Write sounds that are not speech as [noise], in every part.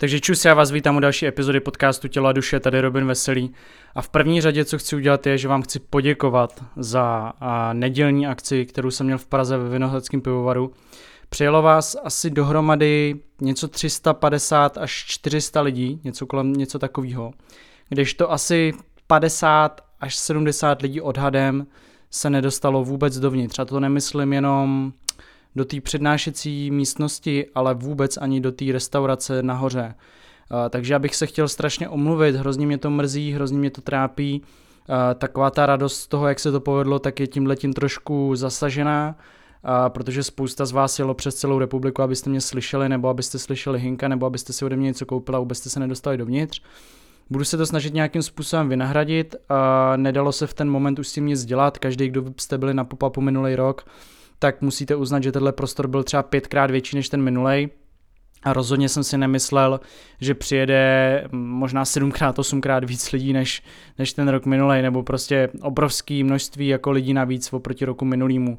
Takže čus, já vás vítám u další epizody podcastu Tělo a duše, tady Robin Veselý. A v první řadě, co chci udělat, je, že vám chci poděkovat za nedělní akci, kterou jsem měl v Praze ve Vinohradském pivovaru. Přijelo vás asi dohromady něco 350 až 400 lidí, něco kolem něco takového. to asi 50 až 70 lidí odhadem se nedostalo vůbec dovnitř. A to nemyslím jenom do té přednášecí místnosti, ale vůbec ani do té restaurace nahoře. Takže já bych se chtěl strašně omluvit, hrozně mě to mrzí, hrozně mě to trápí. Taková ta radost z toho, jak se to povedlo, tak je tímhletím trošku zasažená, protože spousta z vás jelo přes celou republiku, abyste mě slyšeli, nebo abyste slyšeli Hinka, nebo abyste si ode mě něco koupili a vůbec jste se nedostali dovnitř. Budu se to snažit nějakým způsobem vynahradit. Nedalo se v ten moment už s tím nic dělat. Každý, kdo jste byli na pop-upu minulý rok, tak musíte uznat, že tenhle prostor byl třeba pětkrát větší než ten minulej. A rozhodně jsem si nemyslel, že přijede možná sedmkrát, osmkrát víc lidí než, než ten rok minulej, nebo prostě obrovský množství jako lidí navíc oproti roku minulýmu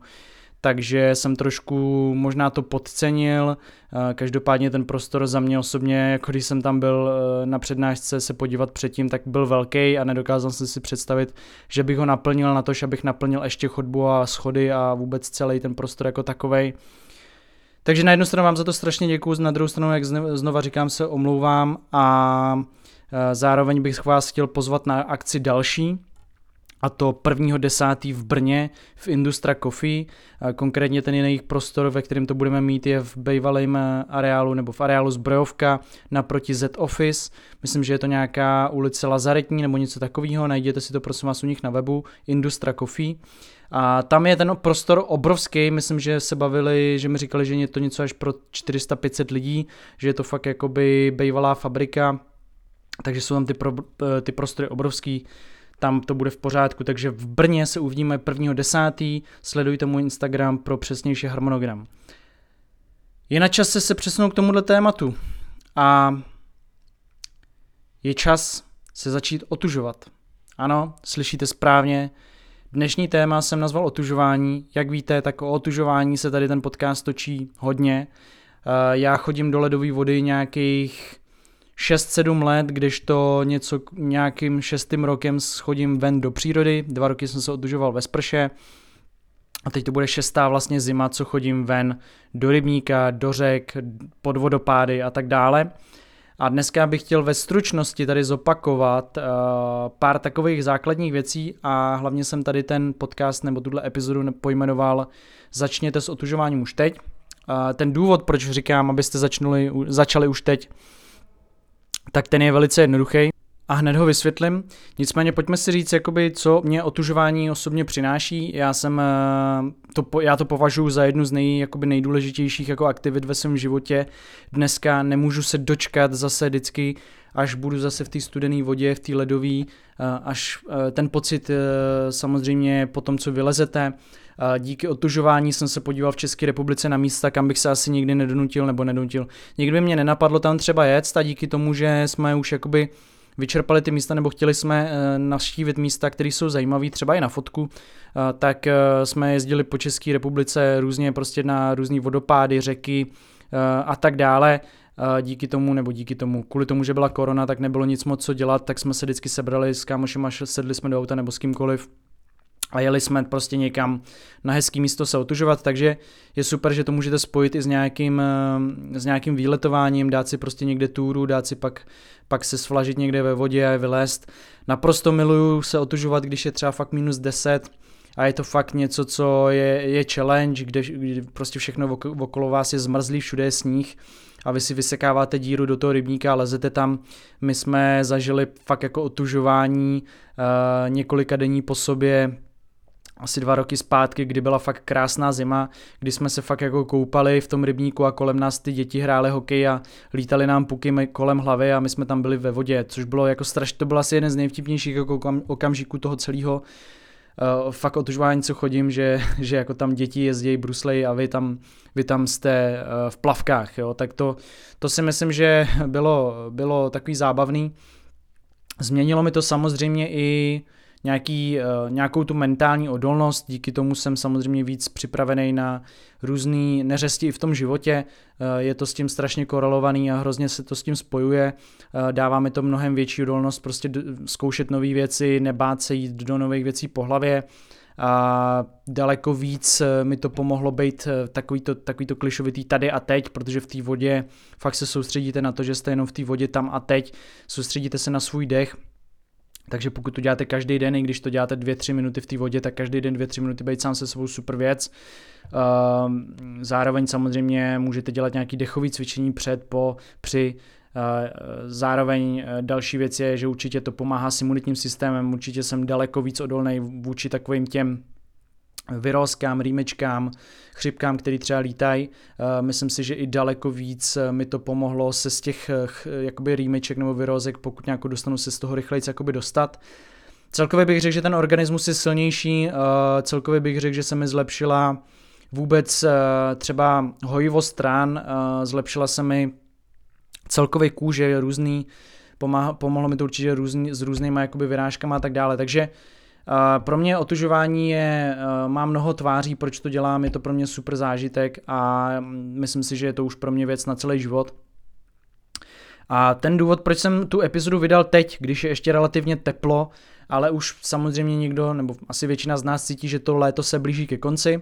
takže jsem trošku možná to podcenil. Eh, každopádně ten prostor za mě osobně, jako když jsem tam byl eh, na přednášce se podívat předtím, tak byl velký a nedokázal jsem si představit, že bych ho naplnil na to, že abych naplnil ještě chodbu a schody a vůbec celý ten prostor jako takovej. Takže na jednu stranu vám za to strašně děkuju, na druhou stranu, jak znova říkám, se omlouvám a eh, zároveň bych vás chtěl pozvat na akci další, a to 1.10. v Brně v Industra Coffee. Konkrétně ten jejich prostor, ve kterém to budeme mít, je v bývalém eh, areálu nebo v areálu Zbrojovka naproti Z Office. Myslím, že je to nějaká ulice Lazaretní nebo něco takového. Najděte si to prosím vás u nich na webu Industra Coffee. A tam je ten prostor obrovský, myslím, že se bavili, že mi říkali, že je to něco až pro 400-500 lidí, že je to fakt jakoby bývalá fabrika, takže jsou tam ty, pro, eh, ty prostory obrovský tam to bude v pořádku, takže v Brně se uvidíme 1.10. Sledujte můj Instagram pro přesnější harmonogram. Je na čase se přesunout k tomuhle tématu a je čas se začít otužovat. Ano, slyšíte správně, Dnešní téma jsem nazval otužování. Jak víte, tak o otužování se tady ten podcast točí hodně. Eh, já chodím do ledové vody nějakých 6-7 let, když to něco nějakým šestým rokem schodím ven do přírody, dva roky jsem se odužoval ve sprše a teď to bude šestá vlastně zima, co chodím ven do rybníka, do řek, pod vodopády a tak dále. A dneska bych chtěl ve stručnosti tady zopakovat uh, pár takových základních věcí a hlavně jsem tady ten podcast nebo tuhle epizodu pojmenoval Začněte s otužováním už teď. Uh, ten důvod, proč říkám, abyste začnuli, začali už teď, tak ten je velice jednoduchý a hned ho vysvětlím. Nicméně pojďme si říct, jakoby, co mě otužování osobně přináší. Já jsem eh, to, já to považuji za jednu z nej, jakoby nejdůležitějších jako aktivit ve svém životě. Dneska nemůžu se dočkat zase vždycky, až budu zase v té studené vodě, v té ledové, eh, až eh, ten pocit samozřejmě po tom, co vylezete, Díky otužování jsem se podíval v České republice na místa, kam bych se asi nikdy nedonutil nebo nedonutil. Nikdy by mě nenapadlo tam třeba jet a díky tomu, že jsme už jakoby vyčerpali ty místa nebo chtěli jsme eh, navštívit místa, které jsou zajímavé, třeba i na fotku, eh, tak eh, jsme jezdili po České republice různě prostě na různé vodopády, řeky a tak dále díky tomu, nebo díky tomu, kvůli tomu, že byla korona, tak nebylo nic moc co dělat, tak jsme se vždycky sebrali s kámošem a sedli jsme do auta nebo s kýmkoliv a jeli jsme prostě někam na hezký místo se otužovat, takže je super, že to můžete spojit i s nějakým, eh, s nějakým výletováním, dát si prostě někde túru, dát si pak, pak se svlažit někde ve vodě a vylézt. Naprosto miluju se otužovat, když je třeba fakt minus 10 a je to fakt něco, co je, je challenge, kde, kde prostě všechno okolo vás je zmrzlý, všude je sníh a vy si vysekáváte díru do toho rybníka a lezete tam. My jsme zažili fakt jako otužování uh, několika dení po sobě, asi dva roky zpátky, kdy byla fakt krásná zima, kdy jsme se fakt jako koupali v tom rybníku a kolem nás ty děti hrály hokej a lítali nám puky kolem hlavy a my jsme tam byli ve vodě, což bylo jako strašně, to byl asi jeden z nejvtipnějších jako okamžiků toho celého uh, fakt otužování, co chodím, že, [laughs] že jako tam děti jezdí bruslej a vy tam, vy tam jste uh, v plavkách, jo, tak to, to si myslím, že bylo, bylo takový zábavný. Změnilo mi to samozřejmě i nějaký, nějakou tu mentální odolnost, díky tomu jsem samozřejmě víc připravený na různé neřesti i v tom životě, je to s tím strašně korelovaný a hrozně se to s tím spojuje, dáváme to mnohem větší odolnost, prostě zkoušet nové věci, nebát se jít do nových věcí po hlavě, a daleko víc eh, mi to pomohlo být eh, takovýto, takovýto klišovitý tady a teď, protože v té vodě fakt se soustředíte na to, že jste jenom v té vodě tam a teď, soustředíte se na svůj dech, takže pokud to děláte každý den, i když to děláte 2-3 minuty v té vodě, tak každý den 2-3 minuty být sám se sebou super věc. Ehm, zároveň samozřejmě můžete dělat nějaký dechový cvičení před, po, při, Eh, zároveň eh, další věc je, že určitě to pomáhá s imunitním systémem, určitě jsem daleko víc odolný vůči takovým těm vyrozkám, rýmečkám, chřipkám, který třeba lítají. Eh, myslím si, že i daleko víc mi to pomohlo se z těch jakoby rýmeček nebo vyrozek, pokud nějak dostanu se z toho rychleji jakoby dostat. Celkově bych řekl, že ten organismus je silnější, celkově bych řekl, že se mi zlepšila vůbec třeba hojivost strán, zlepšila se mi celkově kůže různý, pomohlo mi to určitě různý, s různýma jakoby vyrážkama a tak dále, takže uh, pro mě otužování je, uh, má mnoho tváří, proč to dělám, je to pro mě super zážitek a myslím si, že je to už pro mě věc na celý život. A ten důvod, proč jsem tu epizodu vydal teď, když je ještě relativně teplo, ale už samozřejmě někdo, nebo asi většina z nás cítí, že to léto se blíží ke konci,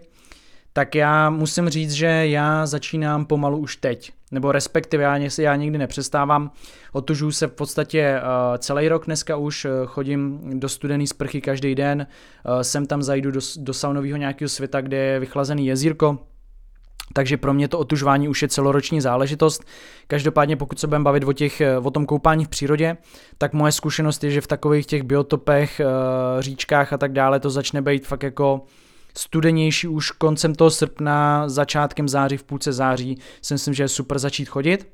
tak já musím říct, že já začínám pomalu už teď. Nebo respektive já, já nikdy nepřestávám. Otužuju se v podstatě uh, celý rok dneska už, uh, chodím do studený sprchy každý den, uh, sem tam zajdu do, do saunového nějakého světa, kde je vychlazený jezírko, takže pro mě to otužování už je celoroční záležitost. Každopádně pokud se budeme bavit o, těch, o tom koupání v přírodě, tak moje zkušenost je, že v takových těch biotopech, říčkách a tak dále to začne být fakt jako studenější už koncem toho srpna, začátkem září, v půlce září si myslím, že je super začít chodit.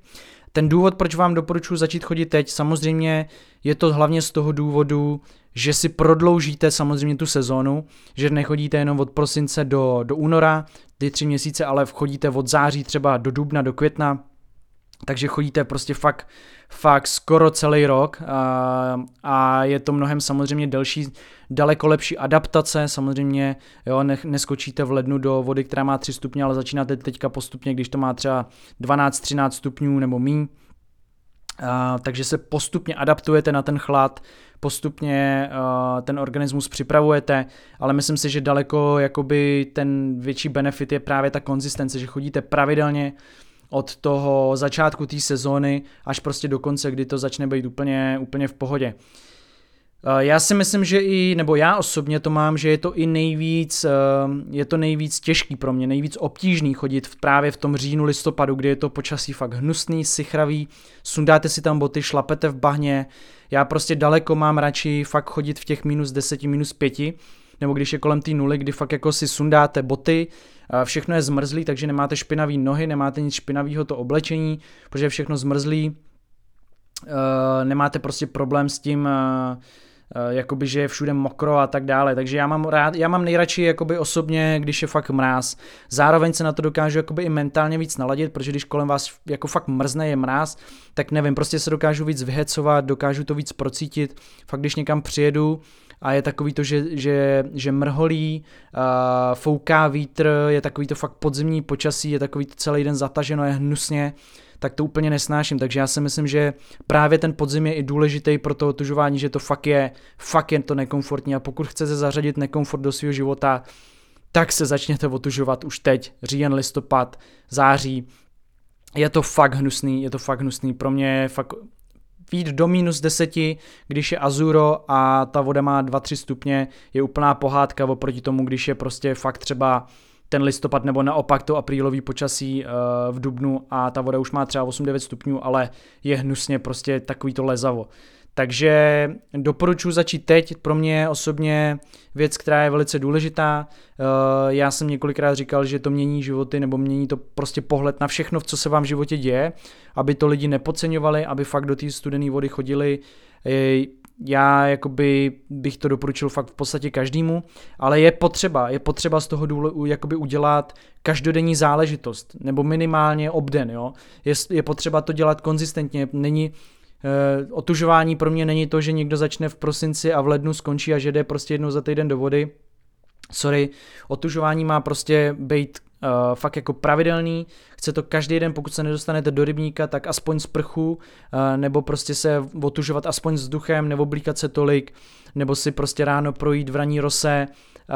Ten důvod, proč vám doporučuji začít chodit teď, samozřejmě je to hlavně z toho důvodu, že si prodloužíte samozřejmě tu sezónu, že nechodíte jenom od prosince do, do února, ty tři měsíce, ale chodíte od září třeba do dubna, do května, takže chodíte prostě fakt, fakt skoro celý rok a, a je to mnohem samozřejmě delší, daleko lepší adaptace, samozřejmě jo, ne, neskočíte v lednu do vody, která má 3 stupně, ale začínáte teďka postupně, když to má třeba 12-13 stupňů nebo míň, a, takže se postupně adaptujete na ten chlad, postupně uh, ten organismus připravujete, ale myslím si, že daleko jakoby ten větší benefit je právě ta konzistence, že chodíte pravidelně, od toho začátku té sezóny až prostě do konce, kdy to začne být úplně, úplně v pohodě. Eh, já si myslím, že i, nebo já osobně to mám, že je to i nejvíc, eh, je to nejvíc těžký pro mě, nejvíc obtížný chodit právě v tom říjnu, listopadu, kdy je to počasí fakt hnusný, sichravý, sundáte si tam boty, šlapete v bahně, já prostě daleko mám radši fakt chodit v těch minus 10, minus 5, nebo když je kolem té nuly, kdy fakt jako si sundáte boty, všechno je zmrzlý, takže nemáte špinavý nohy, nemáte nic špinavého to oblečení, protože je všechno zmrzlý, nemáte prostě problém s tím, jakoby, že je všude mokro a tak dále, takže já mám rád, já mám nejradši jakoby osobně, když je fakt mráz. Zároveň se na to dokážu jakoby i mentálně víc naladit, protože když kolem vás jako fakt mrzne, je mráz, tak nevím, prostě se dokážu víc vyhecovat, dokážu to víc procítit. Fakt když někam přijedu, a je takový to, že, že, že mrholí, uh, fouká vítr, je takový to fakt podzimní počasí, je takový to celý den zataženo, je hnusně, tak to úplně nesnáším. Takže já si myslím, že právě ten podzim je i důležitý pro to otužování, že to fakt je, fakt je to nekomfortní a pokud chcete zařadit nekomfort do svého života, tak se začněte otužovat už teď, říjen, listopad, září, je to fakt hnusný, je to fakt hnusný. Pro mě je fakt Vít do minus 10, když je Azuro a ta voda má 2-3 stupně, je úplná pohádka oproti tomu, když je prostě fakt třeba ten listopad nebo naopak to aprílový počasí uh, v Dubnu a ta voda už má třeba 8-9 stupňů, ale je hnusně prostě takový to lezavo. Takže doporučuji začít teď, pro mě osobně věc, která je velice důležitá. Eh, já jsem několikrát říkal, že to mění životy nebo mění to prostě pohled na všechno, co se vám v životě děje, aby to lidi nepodceňovali, aby fakt do té studené vody chodili. Eh, já jakoby bych to doporučil fakt v podstatě každému, ale je potřeba, je potřeba z toho důle, jakoby udělat každodenní záležitost, nebo minimálně obden, jo. Je, je potřeba to dělat konzistentně, není, otužování pro mě není to, že někdo začne v prosinci a v lednu skončí a že jde prostě jednou za týden do vody. Sorry, otužování má prostě být uh, fakt jako pravidelný, chce to každý den, pokud se nedostanete do rybníka, tak aspoň z prchu, uh, nebo prostě se otužovat aspoň vzduchem, nebo blíkat se tolik, nebo si prostě ráno projít v raní rose, uh,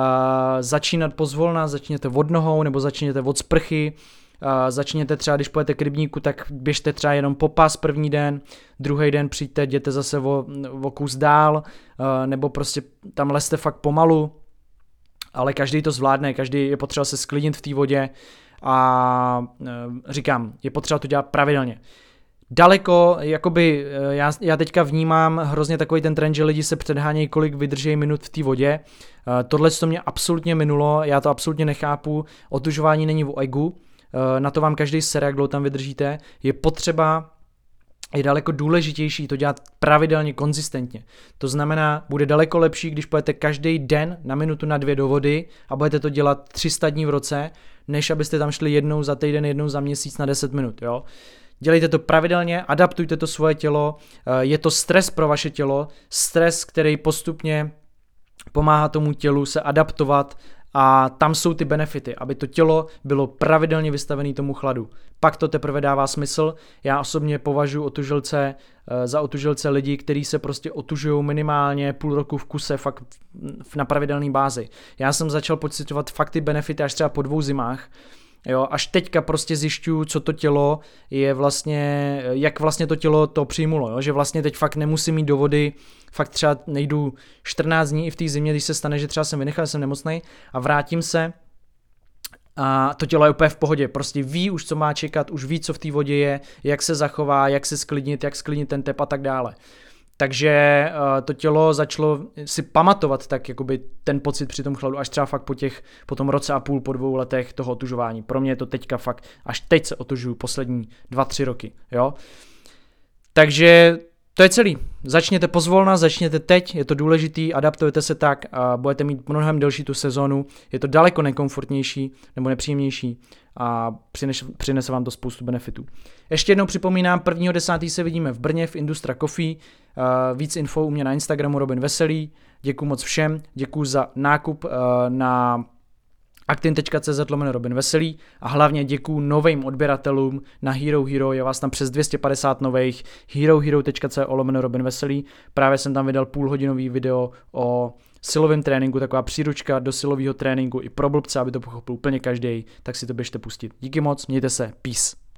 začínat pozvolna, začněte od nohou, nebo začněte od sprchy, Uh, začněte třeba, když pojete k rybníku, tak běžte třeba jenom po pas první den, druhý den přijďte, jděte zase o, o kus dál, nebo prostě tam leste fakt pomalu, ale každý to zvládne, každý je potřeba se sklidnit v té vodě a e, říkám, je potřeba to dělat pravidelně. Daleko, jakoby, e, já, já teďka vnímám hrozně takový ten trend, že lidi se předhánějí, kolik vydrží minut v té vodě. E, tohle to mě absolutně minulo, já to absolutně nechápu. Otužování není v egu, na to vám každý sere, jak dlouho tam vydržíte. Je potřeba je daleko důležitější to dělat pravidelně, konzistentně. To znamená, bude daleko lepší, když pojete každý den na minutu na dvě do vody a budete to dělat 300 dní v roce, než abyste tam šli jednou za týden, jednou za měsíc na 10 minut. Jo? Dělejte to pravidelně, adaptujte to svoje tělo, eh, je to stres pro vaše tělo, stres, který postupně pomáhá tomu tělu se adaptovat a tam jsou ty benefity, aby to tělo bylo pravidelně vystavené tomu chladu. Pak to teprve dává smysl. Já osobně považuji otužilce eh, za otužilce lidi, kteří se prostě otužují minimálně půl roku v kuse, fakt na pravidelné bázi. Já jsem začal pocitovat fakt ty benefity až třeba po dvou zimách, Jo, až teďka prostě zjišťuju, co to tělo je vlastně, jak vlastně to tělo to přijmulo, jo? že vlastně teď fakt nemusím mít do vody, fakt třeba nejdu 14 dní i v té zimě, když se stane, že třeba jsem vynechal, jsem nemocný a vrátím se a to tělo je úplně v pohodě, prostě ví už, co má čekat, už ví, co v té vodě je, jak se zachová, jak se sklidnit, jak sklidnit ten tep a tak dále. Takže uh, to tělo začalo si pamatovat tak jakoby ten pocit při tom chladu až třeba fakt po těch, po tom roce a půl, po dvou letech toho otužování. Pro mě je to teďka fakt, až teď se otužuju poslední dva, tři roky, jo. Takže to je celý. Začněte pozvolna, začněte teď, je to důležitý, adaptujete se tak a budete mít mnohem delší tu sezónu. Je to daleko nekomfortnější nebo nepříjemnější a přinese, přinese vám to spoustu benefitů. Ještě jednou připomínám, 1.10. se vidíme v Brně v Industra Coffee. Víc info u mě na Instagramu Robin Veselý. Děkuji moc všem, děkuji za nákup na Actin.cz lomeno Robin Veselý a hlavně děkuju novým odběratelům na Hero Hero, je vás tam přes 250 nových, herohero.co lomeno Robin Veselý, právě jsem tam vydal půlhodinový video o silovém tréninku, taková příručka do silového tréninku i pro blbce, aby to pochopil úplně každý, tak si to běžte pustit. Díky moc, mějte se, peace.